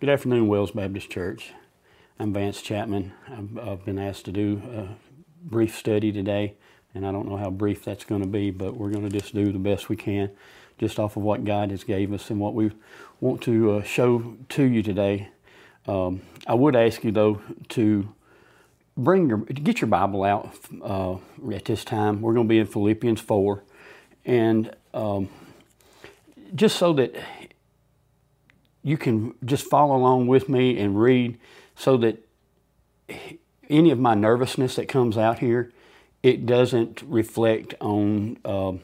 Good afternoon, Wells Baptist Church. I'm Vance Chapman. I've, been asked to do a brief study today, and I don't know how brief that's going to be, but we're going to just do the best we can, just off of what God has gave us and what we want to uh, show to you today. Um, I would ask you though to bring your get your Bible out uh, at this time. We're going to be in Philippians four, and um, just so that you can just follow along with me and read so that any of my nervousness that comes out here, it doesn't reflect on um,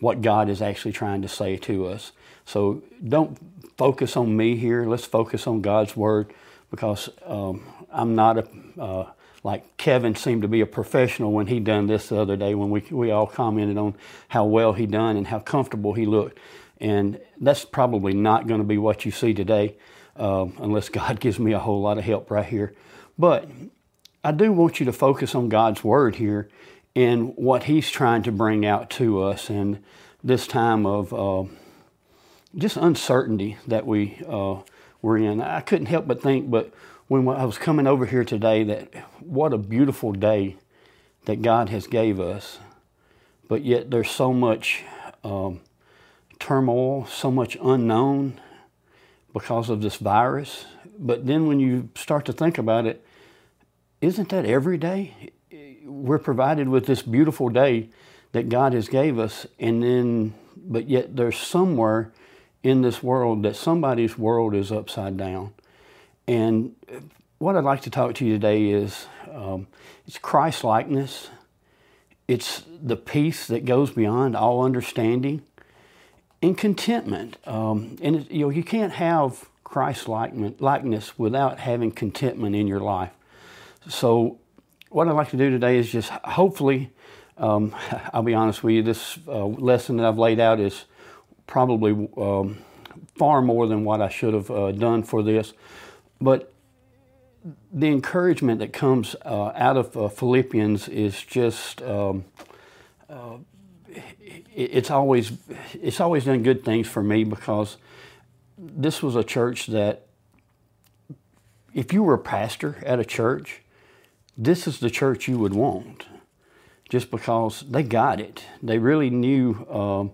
what God is actually trying to say to us. So don't focus on me here. Let's focus on God's Word because um, I'm not a, uh, like Kevin seemed to be a professional when he done this the other day when we, we all commented on how well he done and how comfortable he looked. And that's probably not going to be what you see today uh, unless God gives me a whole lot of help right here. But I do want you to focus on God's Word here and what He's trying to bring out to us in this time of uh, just uncertainty that we, uh, we're in. I couldn't help but think, but when I was coming over here today, that what a beautiful day that God has gave us. But yet there's so much um, turmoil, so much unknown because of this virus. But then when you start to think about it, isn't that every day? We're provided with this beautiful day that God has gave us, and then, but yet there's somewhere in this world that somebody's world is upside down. And what I'd like to talk to you today is um, it's Christ likeness. It's the peace that goes beyond all understanding and contentment. Um, and it, you know, you can't have Christ likeness without having contentment in your life. So, what I'd like to do today is just hopefully, um, I'll be honest with you, this uh, lesson that I've laid out is probably um, far more than what I should have uh, done for this. But the encouragement that comes uh, out of uh, Philippians is just um, uh, it's always it's always done good things for me because this was a church that if you were a pastor at a church, this is the church you would want, just because they got it. They really knew. Um,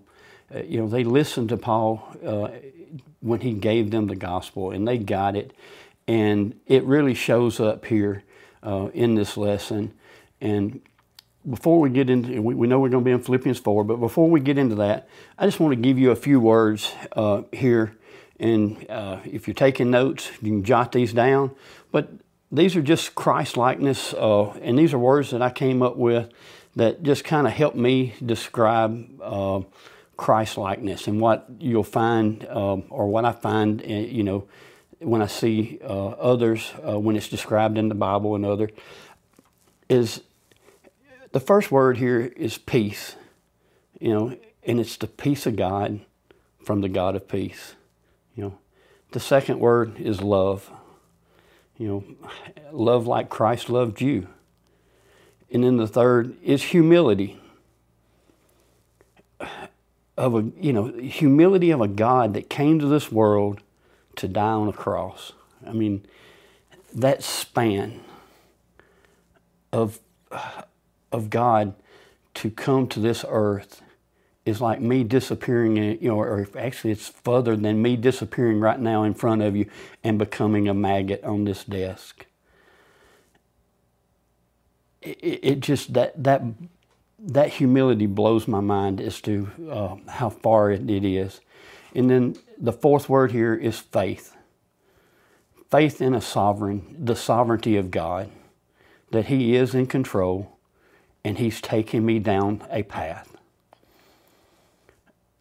you know, they listened to Paul uh, when he gave them the gospel, and they got it, and it really shows up here uh, in this lesson. And before we get into, we, we know we're going to be in Philippians 4, but before we get into that, I just want to give you a few words uh, here. And uh, if you're taking notes, you can jot these down. But these are just Christ likeness, uh, and these are words that I came up with that just kind of help me describe uh, Christ likeness and what you'll find, um, or what I find, uh, you know, when I see uh, others, when it's described in the Bible and other, is the first word here is peace, you know, and it's the peace of God from the God of peace. You know, the second word is love. You know, love like Christ loved you. And then the third is humility. Of a you know, humility of a God that came to this world to die on a cross. I mean, that span of of God to come to this earth is like me disappearing, in, you know, or actually it's further than me disappearing right now in front of you and becoming a maggot on this desk. It, it just that that that humility blows my mind as to uh, how far it is. And then the fourth word here is faith. Faith in a sovereign, the sovereignty of God, that He is in control and He's taking me down a path.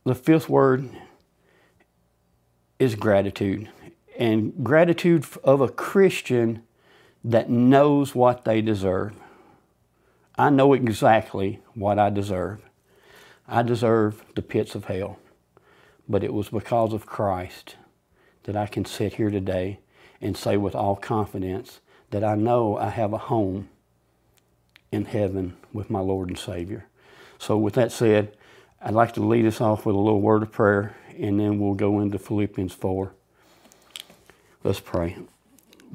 The fifth word is gratitude, and gratitude of a Christian that knows what they deserve. I know exactly what I deserve. I deserve the pits of hell, but it was because of Christ that I can sit here today and say with all confidence that I know I have a home in heaven with my Lord and Savior. So, with that said, I'd like to lead us off with a little word of prayer, and then we'll go into Philippians 4. Let's pray.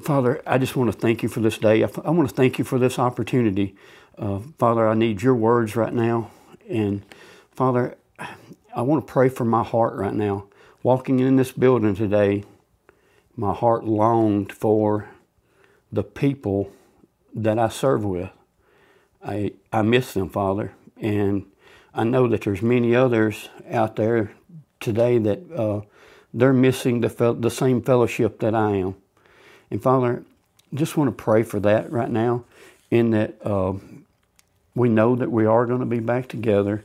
Father, I just want to thank you for this day. I want to thank you for this opportunity. Uh, Father, I need your words right now. And Father, I want to pray for my heart right now. Walking in this building today, my heart longed for the people that I serve with. I, I miss them, Father. And I know that there's many others out there today that uh, they're missing the, fel- the same fellowship that I am. And Father, just want to pray for that right now, in that uh, we know that we are going to be back together.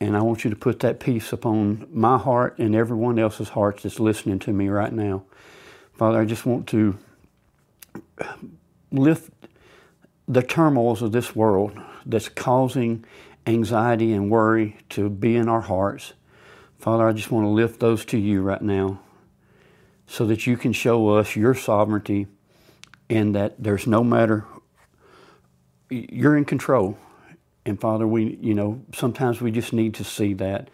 And I want you to put that peace upon my heart and everyone else's hearts that's listening to me right now. Father, I just want to lift the turmoils of this world that's causing anxiety and worry to be in our hearts. Father, I just want to lift those to you right now so that you can show us your sovereignty and that there's no matter, you're in control. And Father, we, you know, sometimes we just need to see that,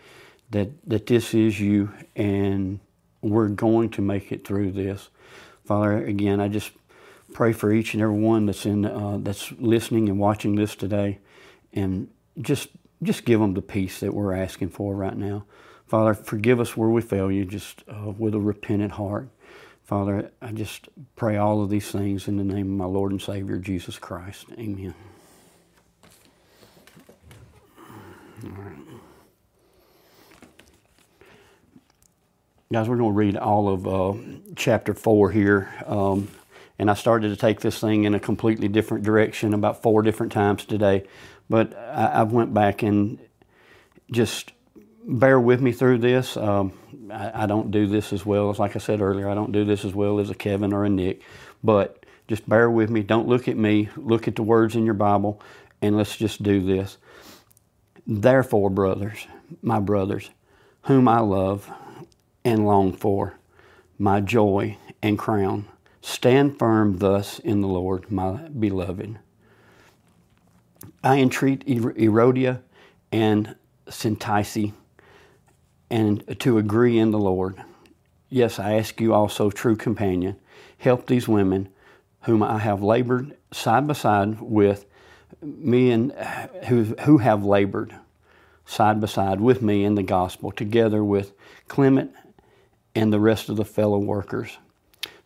that, that this is you and we're going to make it through this. Father, again, I just pray for each and every one that's in, uh, that's listening and watching this today, and just, just give them the peace that we're asking for right now. Father, forgive us where we fail you, just uh, with a repentant heart. Father, I just pray all of these things in the name of my Lord and Savior, Jesus Christ. Amen. All right. Guys, we're going to read all of uh, chapter 4 here. Um, and I started to take this thing in a completely different direction about four different times today. But I, I went back and just bear with me through this. Um, I, I, don't do this as well as, like I said earlier, I don't do this as well as a Kevin or a Nick. But just bear with me. Don't look at me. Look at the words in your Bible, and let's just do this. Therefore, brothers, my brothers, whom I love and long for, my joy and crown, stand firm thus in the Lord, my beloved. I entreat er-, Erodia and Syntyche and to agree in the Lord. Yes, I ask you also, true companion, help these women whom I have labored side by side with me and who, who have labored side by side with me in the gospel, together with Clement and the rest of the fellow workers,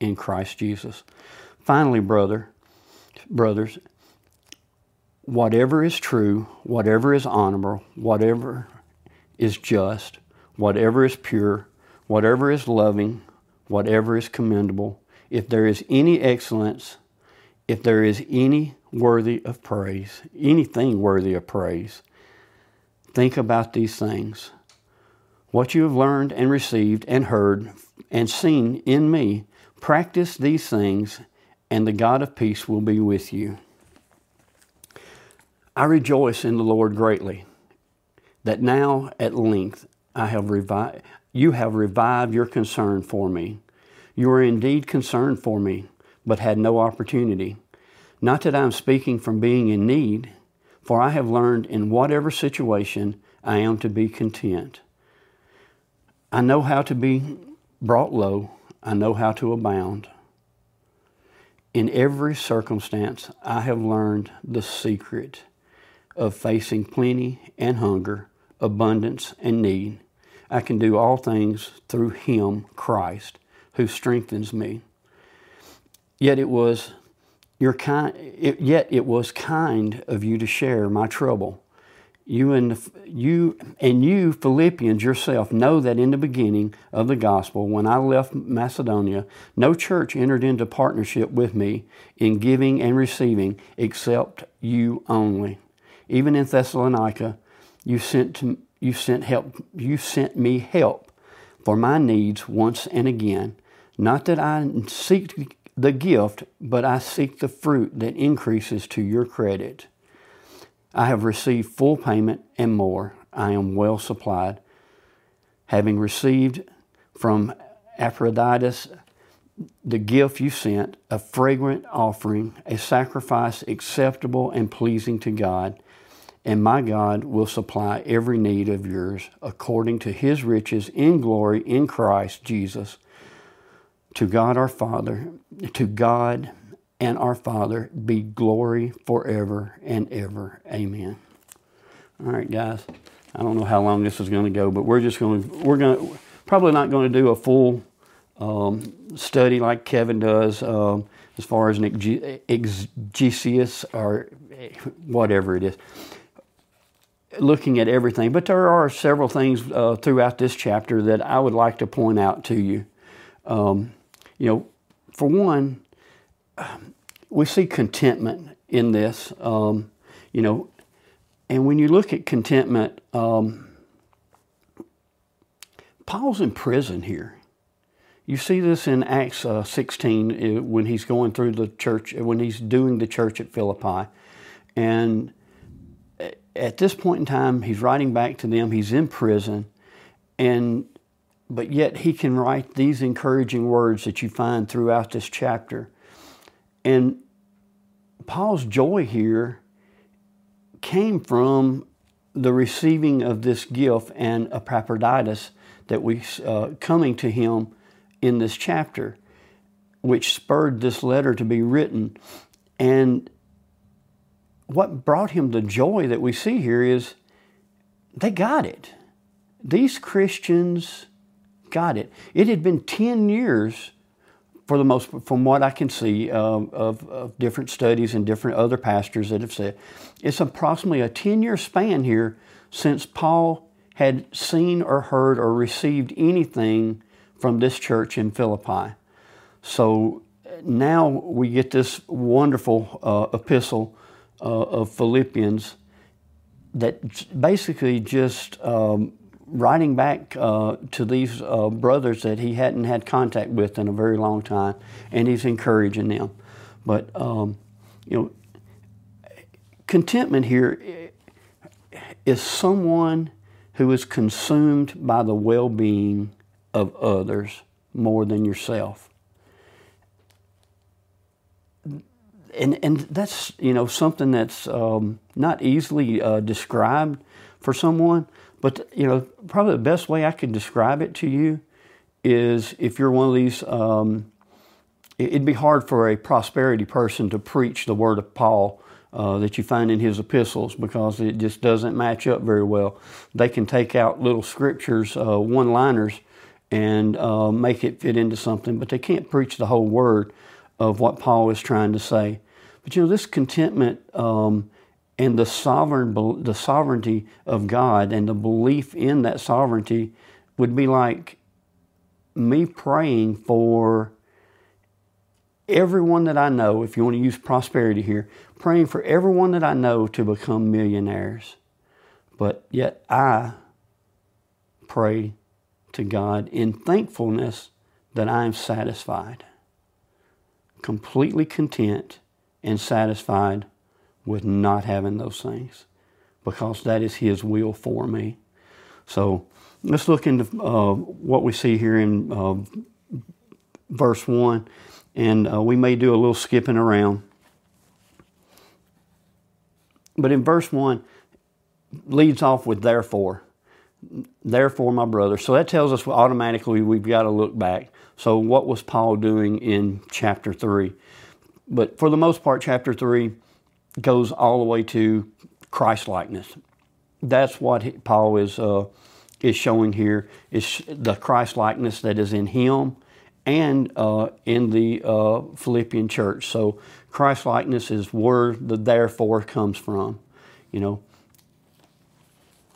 in Christ Jesus. Finally, brother, brothers, whatever is true, whatever is honorable, whatever is just, whatever is pure, whatever is loving, whatever is commendable, if there is any excellence, if there is any worthy of praise, anything worthy of praise, think about these things. What you have learned and received and heard and seen in me, practice these things, and the God of peace will be with you. I rejoice in the Lord greatly that now at length I have revived, you have revived your concern for me. You are indeed concerned for me, but had no opportunity. Not that I am speaking from being in need, for I have learned in whatever situation I am to be content. I know how to be brought low, I know how to abound. In every circumstance, I have learned the secret of facing plenty and hunger, abundance and need. I can do all things through Him, Christ, who strengthens me. Yet it was your kind. It, yet it was kind of you to share my trouble. You and you and you Philippians yourself know that in the beginning of the gospel, when I left Macedonia, no church entered into partnership with me in giving and receiving except you only. Even in Thessalonica, you sent, to, you sent help. You sent me help for my needs once and again. Not that I seek the gift, but I seek the fruit that increases to your credit. I have received full payment and more. I am well supplied. Having received from Epaphroditus the gift you sent, a fragrant offering, a sacrifice acceptable and pleasing to God, and my God will supply every need of yours according to his riches in glory in Christ Jesus. To God our Father, to God and our Father be glory forever and ever. Amen. All right, guys. I don't know how long this is going to go, but we're just going to, we're going to, probably not going to do a full um, study like Kevin does um, as far as an exegesis or whatever it is looking at everything, but there are several things uh, throughout this chapter that I would like to point out to you. Um, you know, for one, we see contentment in this. Um, you know, and when you look at contentment, um, Paul's in prison here. You see this in Acts uh, 16 uh, when he's going through the church, when he's doing the church at Philippi. And at this point in time, he's writing back to them. He's in prison, and but yet he can write these encouraging words that you find throughout this chapter. And Paul's joy here came from the receiving of this gift and Epaphroditus that we uh, coming to him in this chapter, which spurred this letter to be written. And what brought him the joy that we see here is they got it. These Christians got it. It had been 10 years, for the most, from what I can see of, of different studies and different other pastors that have said, it's approximately a 10 year span here since Paul had seen or heard or received anything from this church in Philippi. So now we get this wonderful uh, epistle uh, of Philippians that basically just um, writing back uh, to these uh, brothers that he hadn't had contact with in a very long time, and he's encouraging them. But um, you know, contentment here is someone who is consumed by the well-being of others more than yourself. and and that's you know something that's um, not easily uh, described for someone. But you know, probably the best way I can describe it to you is if you're one of these. Um, it'd be hard for a prosperity person to preach the word of Paul uh, that you find in his epistles because it just doesn't match up very well. They can take out little scriptures, uh, one liners, and uh, make it fit into something, but they can't preach the whole word of what Paul is trying to say. But you know, this contentment um, and the sovereign, the sovereignty of God and the belief in that sovereignty would be like me praying for everyone that I know, if you want to use prosperity here, praying for everyone that I know to become millionaires. But yet I pray to God in thankfulness that I am satisfied, completely content and satisfied with not having those things because that is His will for me. So let's look into uh, what we see here in uh, verse 1, and uh, we may do a little skipping around. But in verse 1, leads off with therefore. Therefore, my brother. So that tells us automatically we've got to look back. So, what was Paul doing in chapter 3? But for the most part, chapter 3 goes all the way to Christ likeness. That's what Paul is, uh, is showing here is the Christ likeness that is in him and uh, in the uh, Philippian church. So Christ likeness is where the therefore comes from. You know,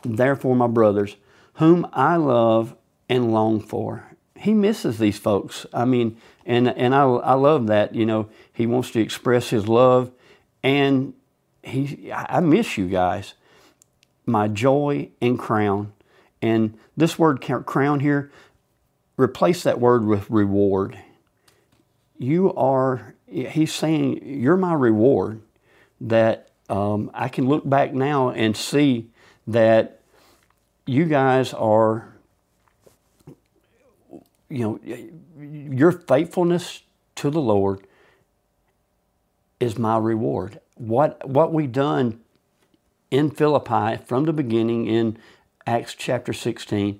therefore, my brothers, whom I love and long for. He misses these folks. I mean, and and I I love that. You know, he wants to express his love, and he I miss you guys, my joy and crown, and this word crown here, replace that word with reward. you are, he's saying, you're my reward. That um, I can look back now and see that you guys are, you know, your faithfulness to the Lord is my reward. What what we done in Philippi from the beginning in Acts chapter 16,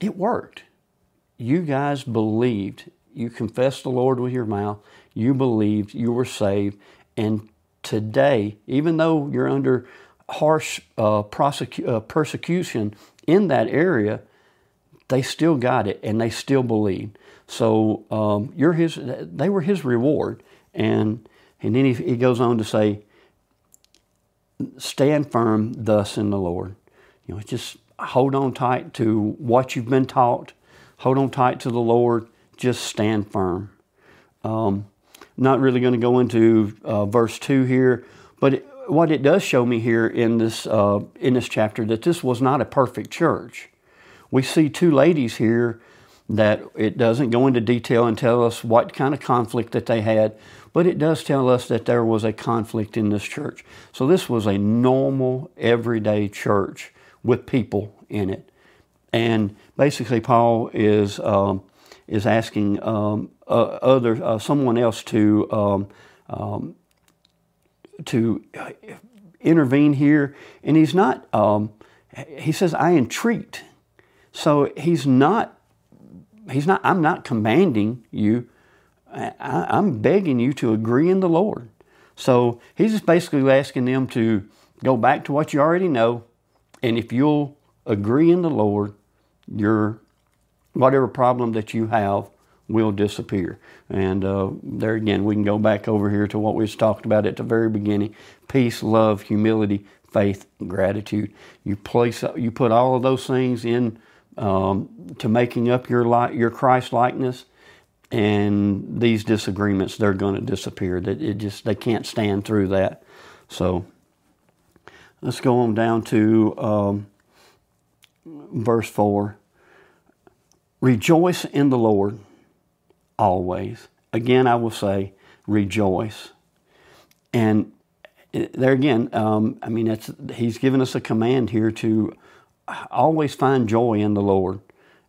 it worked. You guys believed. You confessed the Lord with your mouth. You believed. You were saved. And today, even though you're under harsh uh, prosecu- uh, persecution in that area, they still got it and they still believed. So um, you're his. They were his reward, and and then he, he goes on to say, "Stand firm, thus in the Lord." You know, just hold on tight to what you've been taught. Hold on tight to the Lord. Just stand firm. Um, not really going to go into uh, verse two here, but it, what it does show me here in this uh, in this chapter that this was not a perfect church. We see two ladies here that it doesn't go into detail and tell us what kind of conflict that they had, but it does tell us that there was a conflict in this church. So this was a normal, everyday church with people in it, and basically Paul is um, is asking um, uh, other uh, someone else to um, um to intervene here, and he's not. Um, he says, "I entreat." So he's not. He's not. I'm not commanding you. I, I'm begging you to agree in the Lord. So he's just basically asking them to go back to what you already know, and if you'll agree in the Lord, your whatever problem that you have will disappear. And uh, there again, we can go back over here to what we talked about at the very beginning: peace, love, humility, faith, gratitude. You place, you put all of those things in um, to making up your li- your Christ likeness, and these disagreements they're going to disappear. That it just they can't stand through that. So let's go on down to um, verse four. Rejoice in the Lord always. Again, I will say, rejoice. And there again, um, I mean, he's given us a command here to always find joy in the Lord.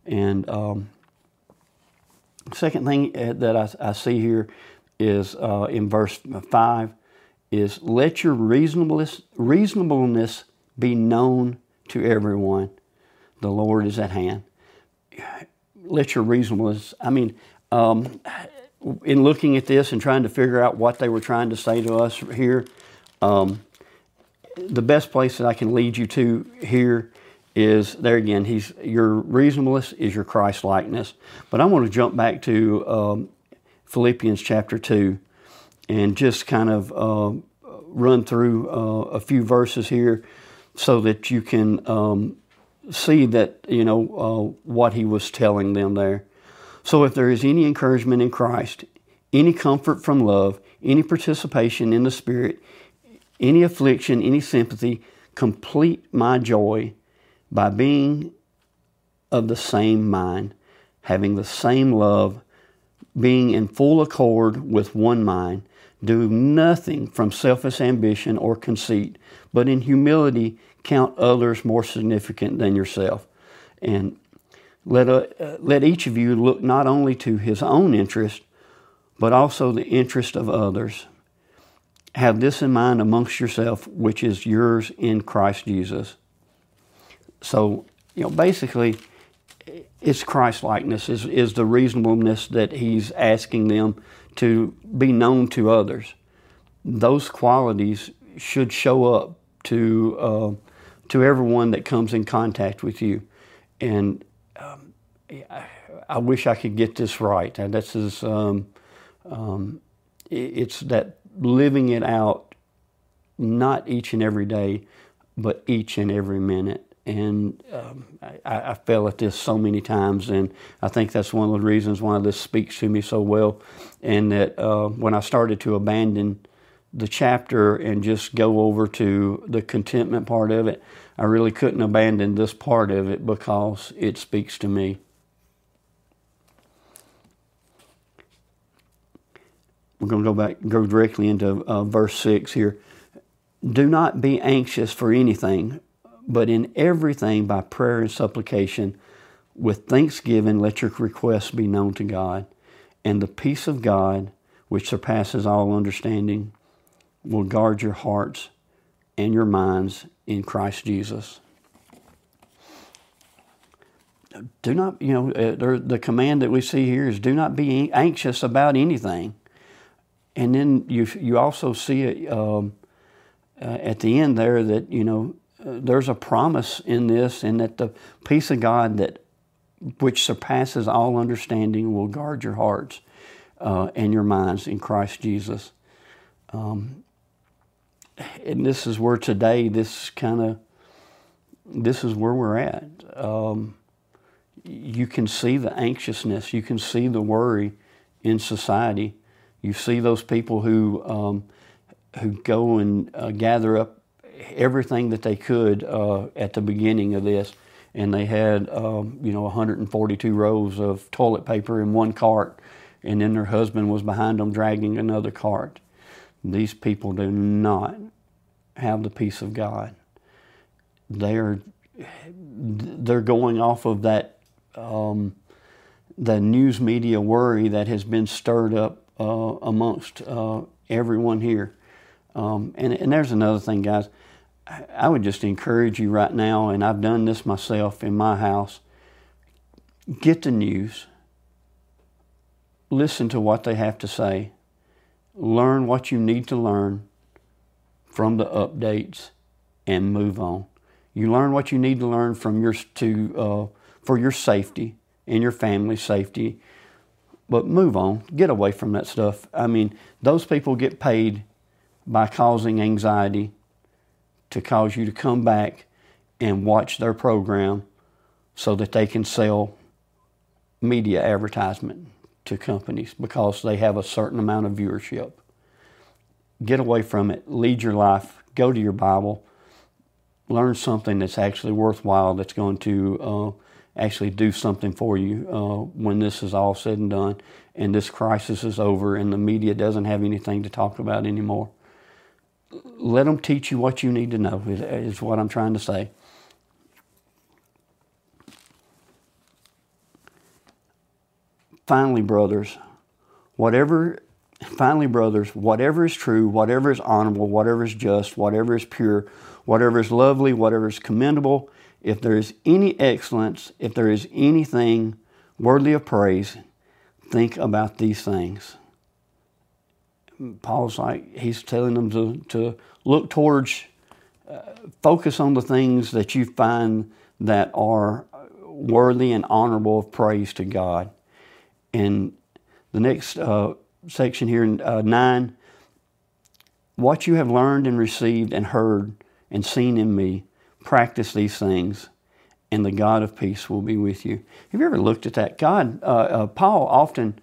And um, second thing uh, that I, I see here is uh, in verse five is let your reasonableness reasonableness be known to everyone. The Lord is at hand. Let your reasonableness. I mean, um, in looking at this and trying to figure out what they were trying to say to us here, um, the best place that I can lead you to here is there again. He's your reasonableness is your Christ likeness. But I want to jump back to um, Philippians chapter two and just kind of uh, run through uh, a few verses here so that you can um, see that you know uh, what he was telling them there. So if there is any encouragement in Christ, any comfort from love, any participation in the Spirit, any affliction, any sympathy, complete my joy by being of the same mind, having the same love, being in full accord with one mind. Do nothing from selfish ambition or conceit, but in humility count others more significant than yourself. And let, uh, let each of you look not only to his own interest, but also the interest of others. Have this in mind amongst yourself, which is yours in Christ Jesus. So, you know, basically, it's Christ likeness, is, is the reasonableness that he's asking them to be known to others. Those qualities should show up to, uh, to everyone that comes in contact with you. And um, I wish I could get this right. And this is, um, um, it's that living it out, not each and every day, but each and every minute. And um, I, I fell at this so many times, and I think that's one of the reasons why this speaks to me so well. And that uh, when I started to abandon the chapter and just go over to the contentment part of it, I really couldn't abandon this part of it because it speaks to me. we're going to go back, go directly into uh, verse 6 here. Do not be anxious for anything, but in everything by prayer and supplication, with thanksgiving, let your requests be known to God. And the peace of God, which surpasses all understanding, will guard your hearts and your minds in Christ Jesus. Do not, you know, uh, the command that we see here is do not be anxious about anything. And then you, you also see it um, uh, at the end there that, you know, there's a promise in this, and that the peace of God that which surpasses all understanding will guard your hearts uh, and your minds in Christ Jesus. Um, and this is where today, this kind of, this is where we're at. Um, you can see the anxiousness, you can see the worry in society. You see those people who um, who go and uh, gather up everything that they could uh, at the beginning of this, and they had um, you know 142 rows of toilet paper in one cart, and then their husband was behind them dragging another cart. These people do not have the peace of God. They're they're going off of that um, the news media worry that has been stirred up uh, amongst uh, everyone here. Um, and, and there's another thing, guys. I would just encourage you right now, and I've done this myself in my house. Get the news, listen to what they have to say, learn what you need to learn from the updates, and move on. You learn what you need to learn from your to uh, for your safety and your family's safety, but move on. Get away from that stuff. I mean, those people get paid by causing anxiety to cause you to come back and watch their program so that they can sell media advertisement to companies because they have a certain amount of viewership. Get away from it, lead your life, go to your Bible, learn something that's actually worthwhile, that's going to uh, actually do something for you uh, when this is all said and done and this crisis is over and the media doesn't have anything to talk about anymore let them teach you what you need to know, is what I'm trying to say. Finally, brothers, whatever finally, brothers, whatever is true, whatever is honorable, whatever is just, whatever is pure, whatever is lovely, whatever is commendable, if there is any excellence, if there is anything worthy of praise, think about these things. Paul's like, he's telling them to, to look towards, uh, focus on the things that you find that are worthy and honorable of praise to God. And the next uh, section here uh, 9 what you have learned and received and heard and seen in me, practice these things, and the God of peace will be with you. Have you ever looked at that? God, uh, uh, Paul often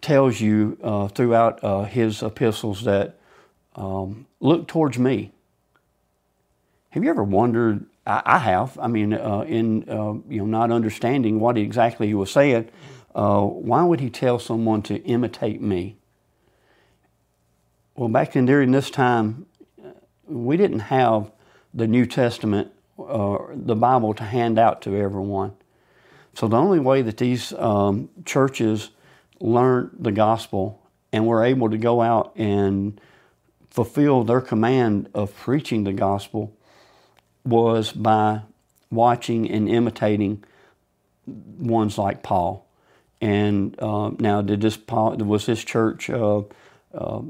tells you uh, throughout uh, his epistles that um, look towards me. Have you ever wondered? I, I have. I mean, uh, in uh, you know, not understanding what exactly he was saying, uh, why would he tell someone to imitate me? Well, back in during this time, we didn't have the New Testament, uh, the Bible, to hand out to everyone. So the only way that these um, churches learned the gospel and were able to go out and fulfill their command of preaching the gospel was by watching and imitating ones like Paul. And uh, now, did this Paul was this church uh, uh,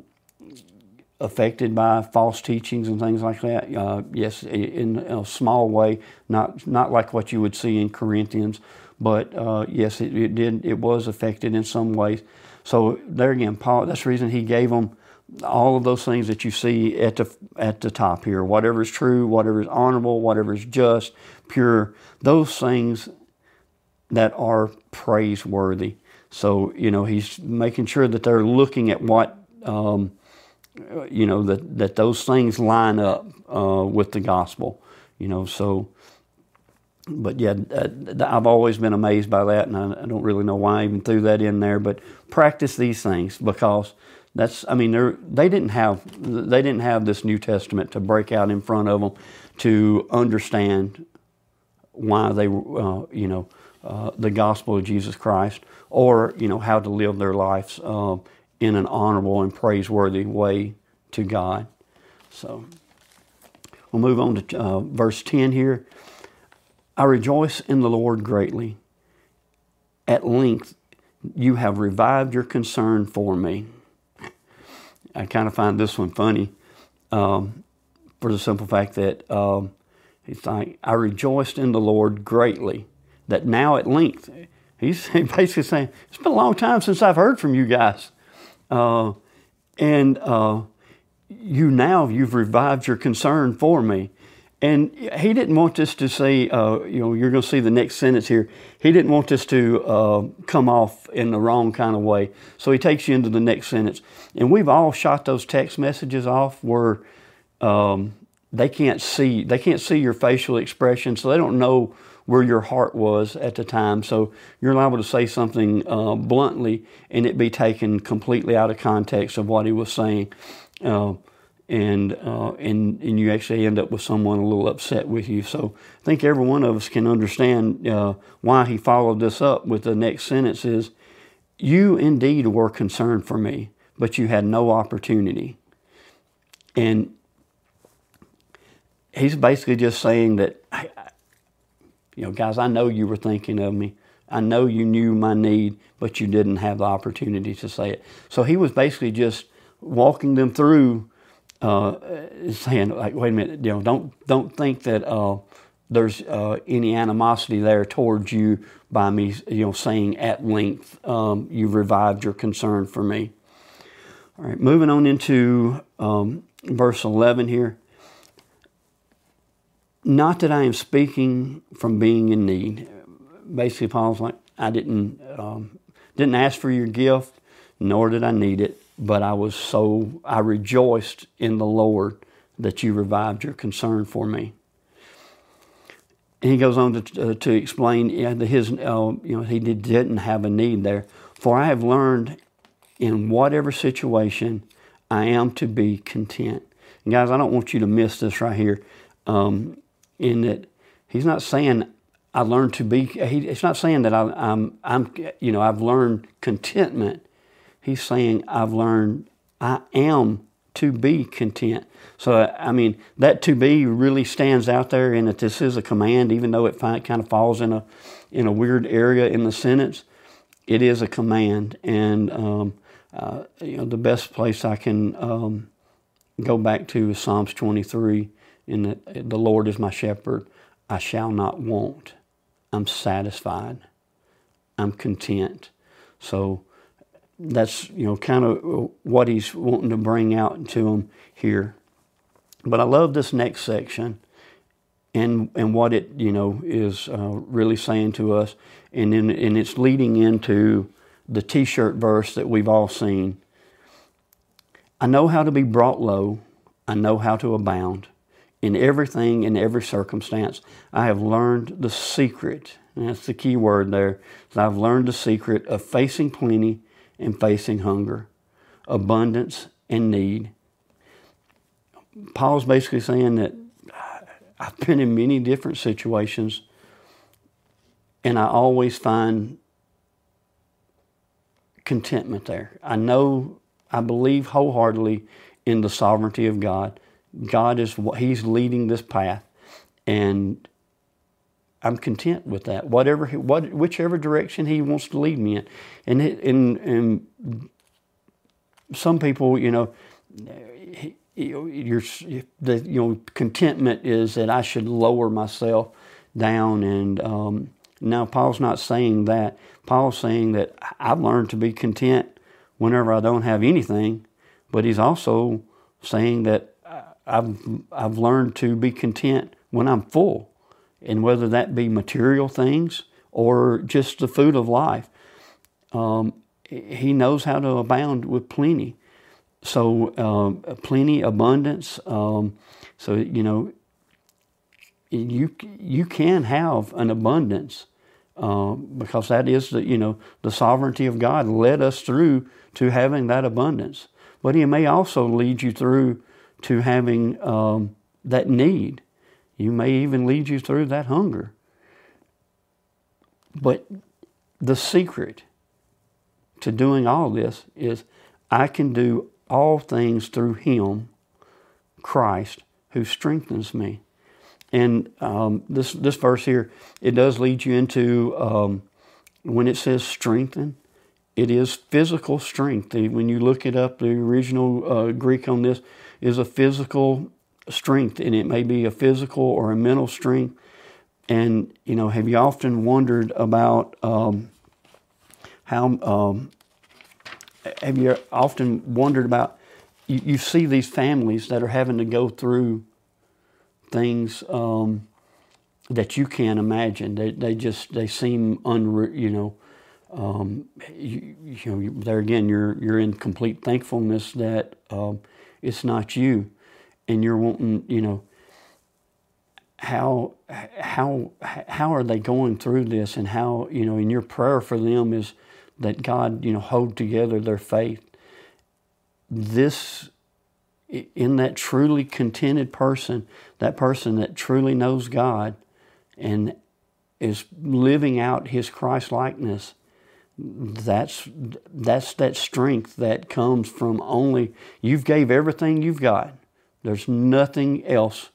affected by false teachings and things like that? Uh, yes, in a small way, not not like what you would see in Corinthians, but uh, yes, it, it, did. It was affected in some ways. So there again, Paul. That's the reason he gave them all of those things that you see at the at the top here. Whatever is true, whatever is honorable, whatever is just, pure. Those things that are praiseworthy. So you know he's making sure that they're looking at what. Um, you know that that those things line up uh, with the gospel. You know, so but yeah, uh, I've always been amazed by that, and I, don't really know why I even threw that in there. But practice these things because That's I mean they didn't have they didn't have this New Testament to break out in front of them to understand why they uh, you know uh, the gospel of Jesus Christ or you know how to live their lives uh, in an honorable and praiseworthy way to God. So we'll move on to uh, verse ten here. I rejoice in the Lord greatly. At length you have revived your concern for me. I kind of find this one funny um, for the simple fact that um, it's like, I rejoiced in the Lord greatly that now at length, he's basically saying, It's been a long time since I've heard from you guys. Uh, and uh, you now, you've revived your concern for me. And he didn't want us to say, uh, you know, you're going to see the next sentence here. He didn't want us to uh, come off in the wrong kind of way. So he takes you into the next sentence. And we've all shot those text messages off where um, they can't see they can't see your facial expression, so they don't know where your heart was at the time. So you're liable to say something uh, bluntly, and it be taken completely out of context of what he was saying. Uh, and uh, and and you actually end up with someone a little upset with you. So I think every one of us can understand uh, why he followed this up with the next sentence is, "You indeed were concerned for me, but you had no opportunity." And he's basically just saying that, you know, guys, I know you were thinking of me. I know you knew my need, but you didn't have the opportunity to say it. So he was basically just walking them through uh, saying like, wait a minute, you know, don't don't think that uh, there's uh, any animosity there towards you by me, you know, saying at length um, you've revived your concern for me. All right, moving on into um, verse 11 here. Not that I am speaking from being in need. Basically, Paul's like, I didn't um, didn't ask for your gift, nor did I need it but I was so, I rejoiced in the Lord that you revived your concern for me. And he goes on to, uh, to explain his, uh, you know, he did, didn't have a need there. For I have learned in whatever situation I am to be content. And guys, I don't want you to miss this right here. Um, in that he's not saying I learned to be. He, it's not saying that I, I'm, I'm, you know, I've learned contentment he's saying, I've learned I am to be content. So, I mean, that to be really stands out there in that this is a command, even though it kind of falls in a, in a weird area in the sentence. It is a command. And, um, uh, you know, the best place I can um, go back to is Psalms 23 in that the Lord is my shepherd. I shall not want. I'm satisfied. I'm content. So, that's you know kind of what he's wanting to bring out to them here. But I love this next section, and and what it you know is uh, really saying to us, and then and it's leading into the T-shirt verse that we've all seen. I know how to be brought low. I know how to abound. In everything, in every circumstance, I have learned the secret. And that's the key word there. I've learned the secret of facing plenty and facing hunger, abundance and need. Paul's basically saying that I've been in many different situations and I always find contentment there. I know, I believe wholeheartedly in the sovereignty of God. God is what He's leading this path, and I'm content with that. Whatever, what, whichever direction He wants to lead me in, and and and some people, you know, your the you know contentment is that I should lower myself down, and um, now Paul's not saying that. Paul's saying that I've learned to be content whenever I don't have anything, but he's also saying that I've I've learned to be content when I'm full and whether that be material things or just the food of life. Um, he knows how to abound with plenty. So, um, plenty, abundance. Um, so, you know, you you can have an abundance uh, because that is the you know the sovereignty of God led us through to having that abundance. but He may also lead you through to having um, that need. You may even lead you through that hunger. But the secret to doing all this is I can do all things through Him, Christ, who strengthens me. And um, this this verse here, it does lead you into um, when it says strengthen, it is physical strength. When you look it up, the original uh, Greek on this is a physical strength, and it may be a physical or a mental strength. And you know, have you often wondered about um, how? Um, have you often wondered about? You, you, see these families that are having to go through things um, that you can't imagine. They, they just they seem unre, you know. Um, you, you, know, there again, you're you're in complete thankfulness that um, it's not you, and you're wanting, you know, how how how are they going through this, and how you know, and your prayer for them is that God, you know, hold together their faith. This in that truly contented person, that person that truly knows God and is living out his Christ likeness, that's that's that strength that comes from only you've gave everything you've got. There's nothing else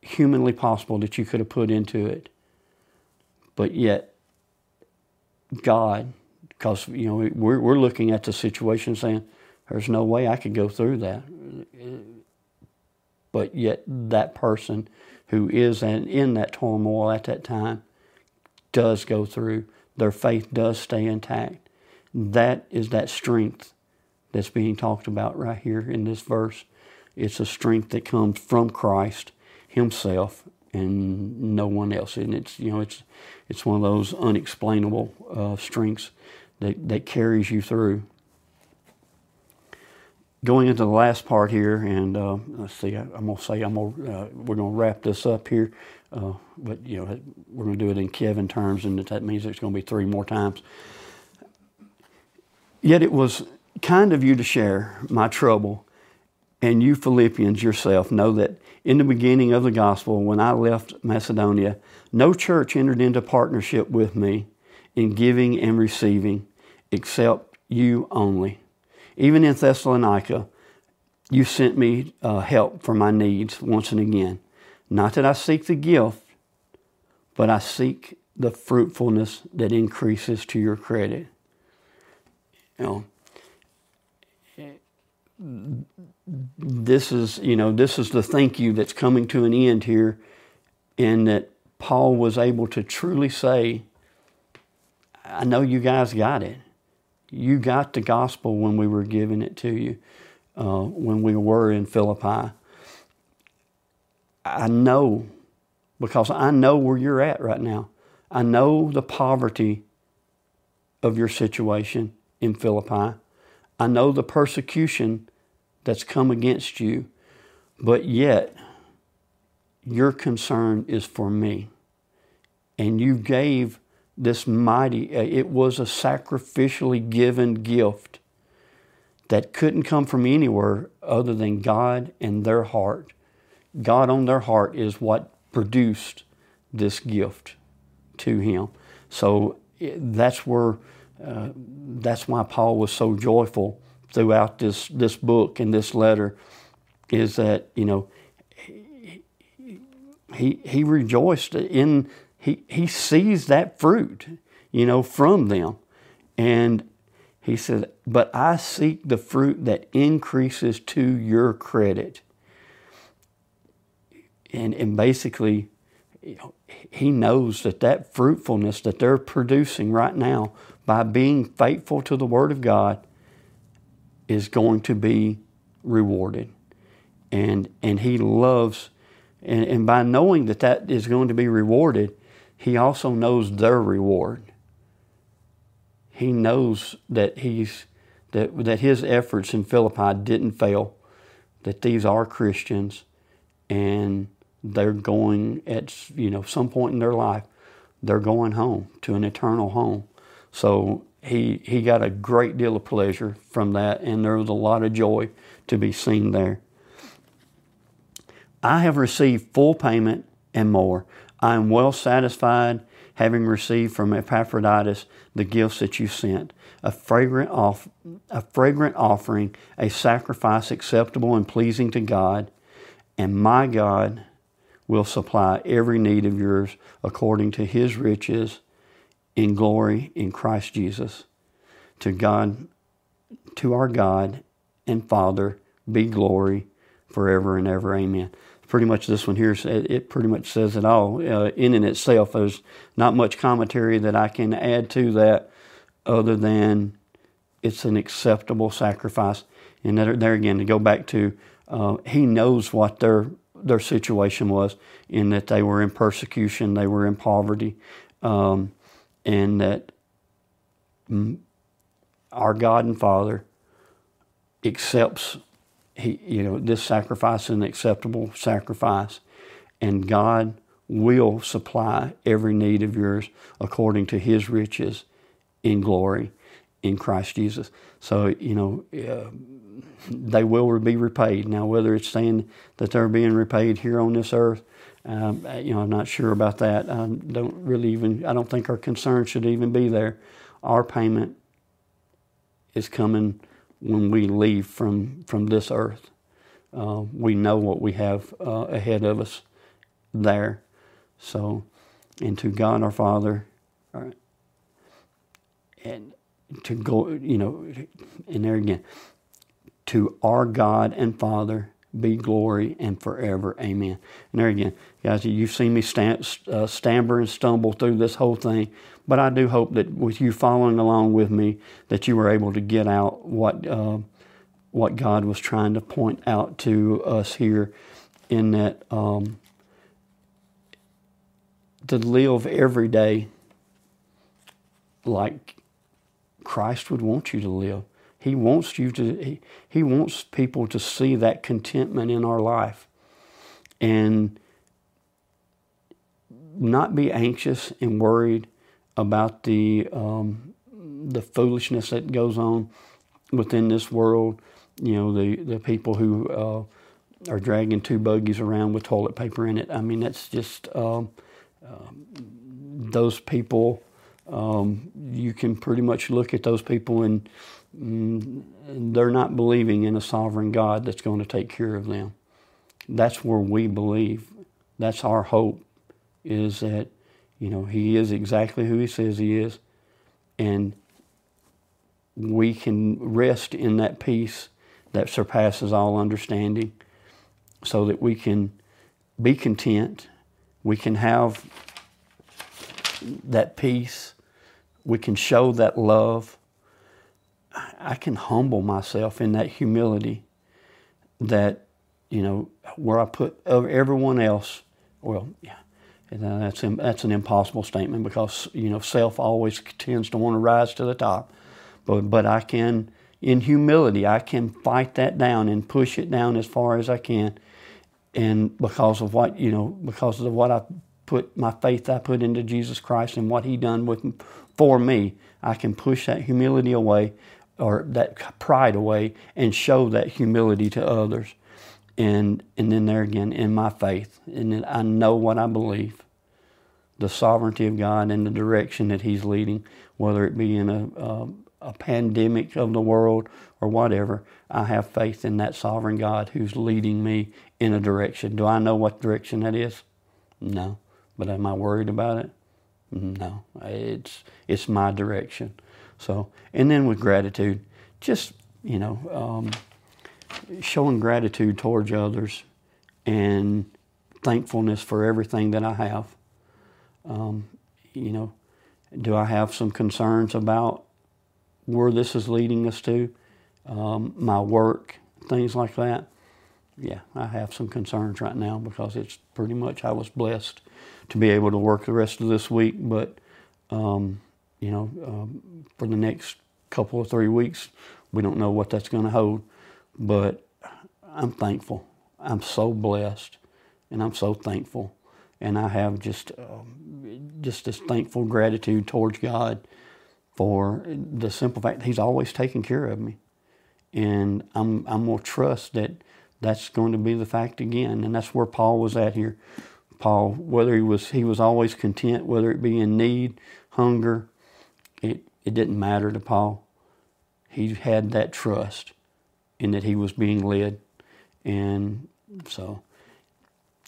humanly possible that you could have put into it. But yet God, because you know we're we're looking at the situation saying, there's no way I could go through that. But yet, that person who is in that turmoil at that time does go through. Their faith does stay intact. That is that strength that's being talked about right here in this verse. It's a strength that comes from Christ Himself and no one else. And it's you know it's it's one of those unexplainable uh, strengths that that carries you through going into the last part here, and uh, let's see, I, am gonna say I'm gonna uh, we're gonna wrap this up here, uh, but you know we're gonna do it in Kevin terms, and that means it's gonna be three more times. Yet it was kind of you to share my trouble, and you Philippians yourself know that in the beginning of the gospel, when I left Macedonia, no church entered into partnership with me in giving and receiving, except you only. Even in Thessalonica, you sent me uh, help for my needs once and again. Not that I seek the gift, but I seek the fruitfulness that increases to your credit. You know, this is you know this is the thank you that's coming to an end here, and that Paul was able to truly say, "I know you guys got it you got the gospel when we were giving it to you, uh, when we were in Philippi. I know because I know where you're at right now. I know the poverty of your situation in Philippi. I know the persecution that's come against you, but yet your concern is for me. And you gave this mighty, uh, it was a sacrificially given gift that couldn't come from anywhere other than God and their heart. God on their heart is what produced this gift to him. So that's where, uh, that's why Paul was so joyful throughout this, this book and this letter is that, you know, he, he rejoiced in he, he sees that fruit, you know, from them. And he said, But I seek the fruit that increases to your credit. And, and basically, you know, he knows that that fruitfulness that they're producing right now by being faithful to the Word of God is going to be rewarded. And, and he loves, and, and by knowing that that is going to be rewarded, he also knows their reward. He knows that he's that that his efforts in Philippi didn't fail, that these are Christians, and they're going at you know some point in their life, they're going home to an eternal home. So he he got a great deal of pleasure from that, and there was a lot of joy to be seen there. I have received full payment and more. I am well satisfied, having received from Epaphroditus the gifts that you sent, a fragrant off, a fragrant offering, a sacrifice acceptable and pleasing to God, and my God will supply every need of yours according to His riches in glory in Christ Jesus. To God, to our God and Father, be glory forever and ever. Amen. Pretty much this one here, it pretty much says it all uh, in and itself. There's not much commentary that I can add to that other than it's an acceptable sacrifice. And there, again, to go back to, uh, he knows what their their situation was, in that they were in persecution, they were in poverty, um, and that our God and Father accepts he you know this sacrifice an acceptable sacrifice and God will supply every need of yours according to his riches in glory in Christ Jesus. So, you know, uh, they will be repaid. Now, whether it's saying that they're being repaid here on this earth um, you know, I'm not sure about that. I don't really even. I don't think our concern should even be there. Our payment is coming when we leave from from this earth. Uh, we know what we have uh, ahead of us there. So, and to God our Father, right, and to go, you know, and there again, to our God and Father be glory and forever. Amen. And there again, guys, you've seen me stand, uh, stammer and stumble through this whole thing, but I do hope that with you following along with me, that you were able to get out what uh, what God was trying to point out to us here, in that um, to live every day like Christ would want you to live he wants you to, he, he wants people to see that contentment in our life and not be anxious and worried about the, um, the foolishness that goes on within this world. You know, the, the people who uh, are dragging two buggies around with toilet paper in it. I mean, that's just, um, um, those people, um, you can pretty much look at those people and Mm, they're not believing in a sovereign God that's going to take care of them. That's where we believe. That's our hope is that, you know, He is exactly who He says He is. And we can rest in that peace that surpasses all understanding so that we can be content. We can have that peace. We can show that love I can humble myself in that humility that, you know, where I put everyone else, well, yeah, uh, that's, that's an impossible statement because, you know, self always tends to want to rise to the top. But, but I can, in humility, I can fight that down and push it down as far as I can. And because of what, you know, because of what I put, my faith I put into Jesus Christ and what He done with, for me, I can push that humility away or that pride away and show that humility to others. And, and then there again, in my faith, and then I know what I believe the sovereignty of God and the direction that He's leading, whether it be in a, a, a, pandemic of the world or whatever, I have faith in that sovereign God who's leading me in a direction. Do I know what direction that is? No. But am I worried about it? No. It's, it's my direction. So, and then with gratitude, just, you know, um, showing gratitude towards others and thankfulness for everything that I have. Um, you know, do I have some concerns about where this is leading us to? Um, my work, things like that. Yeah, I have some concerns right now because it's pretty much I was blessed to be able to work the rest of this week, but um, you know, um, for the next couple of three weeks. We don't know what that's going to hold, but I'm thankful. I'm so blessed, and I'm so thankful, and I have just um, just this thankful gratitude towards God for the simple fact that He's always taken care of me. And I'm, I'm to trust that that's going to be the fact again. And that's where Paul was at here. Paul, whether he was he was always content, whether it be in need, hunger, it, didn't matter to Paul. He had that trust in that he was being led. And so,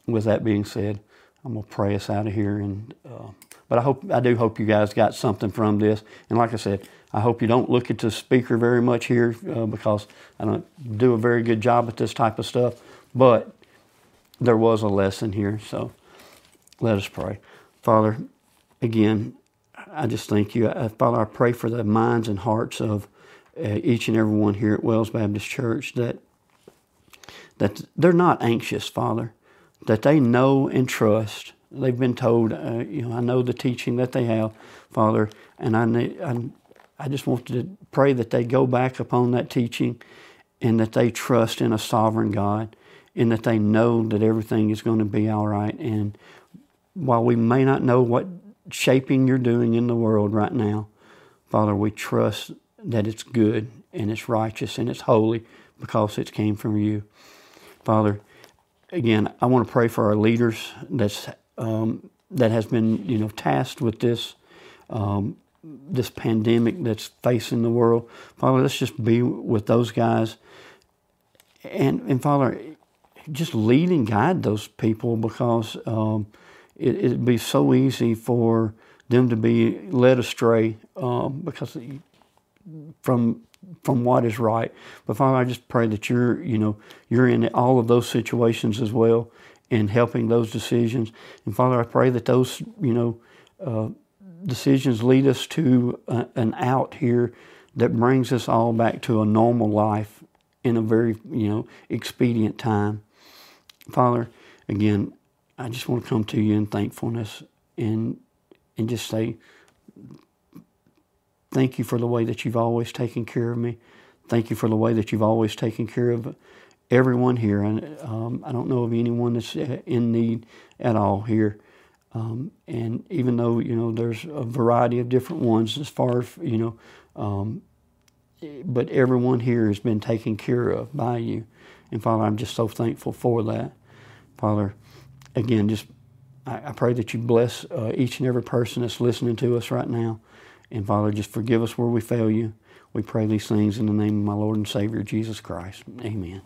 with that being said, I'm gonna pray us out of here. And uh, but I hope I do hope you guys got something from this. And like I said, I hope you don't look at the speaker very much here uh, because I don't do a very good job at this type of stuff. But there was a lesson here. So let us pray, Father. Again, I just thank you, uh, Father. I pray for the minds and hearts of uh, each and every one here at Wells Baptist Church that that they're not anxious, Father that they know and trust. They've been told, uh, you know, I know the teaching that they have, Father, and I, I, I just want to pray that they go back upon that teaching and that they trust in a sovereign God and that they know that everything is going to be all right. And while we may not know what shaping you're doing in the world right now, Father, we trust that it's good and it's righteous and it's holy because it came from you. Father, again, I want to pray for our leaders that's um, that has been you know tasked with this um, this pandemic that's facing the world. Father, let's just be with those guys, and and Father, just lead and guide those people because um, it, it'd be so easy for them to be led astray um, because from from what is right. But Father, I just pray that you're, you know, you're in all of those situations as well and helping those decisions. And Father, I pray that those, you know, uh, decisions lead us to a, an out here that brings us all back to a normal life in a very, you know, expedient time. Father, again, I just want to come to you in thankfulness and and just say Thank you for the way that you've always taken care of me. Thank you for the way that you've always taken care of everyone here. And um, I don't know of anyone that's in need at all here. Um, and even though you know there's a variety of different ones as far as you know, um, but everyone here has been taken care of by you. And Father, I'm just so thankful for that. Father, again, just I, I pray that you bless uh, each and every person that's listening to us right now. And Father, just forgive us where we fail you. We pray these things in the name of my Lord and Savior, Jesus Christ. Amen.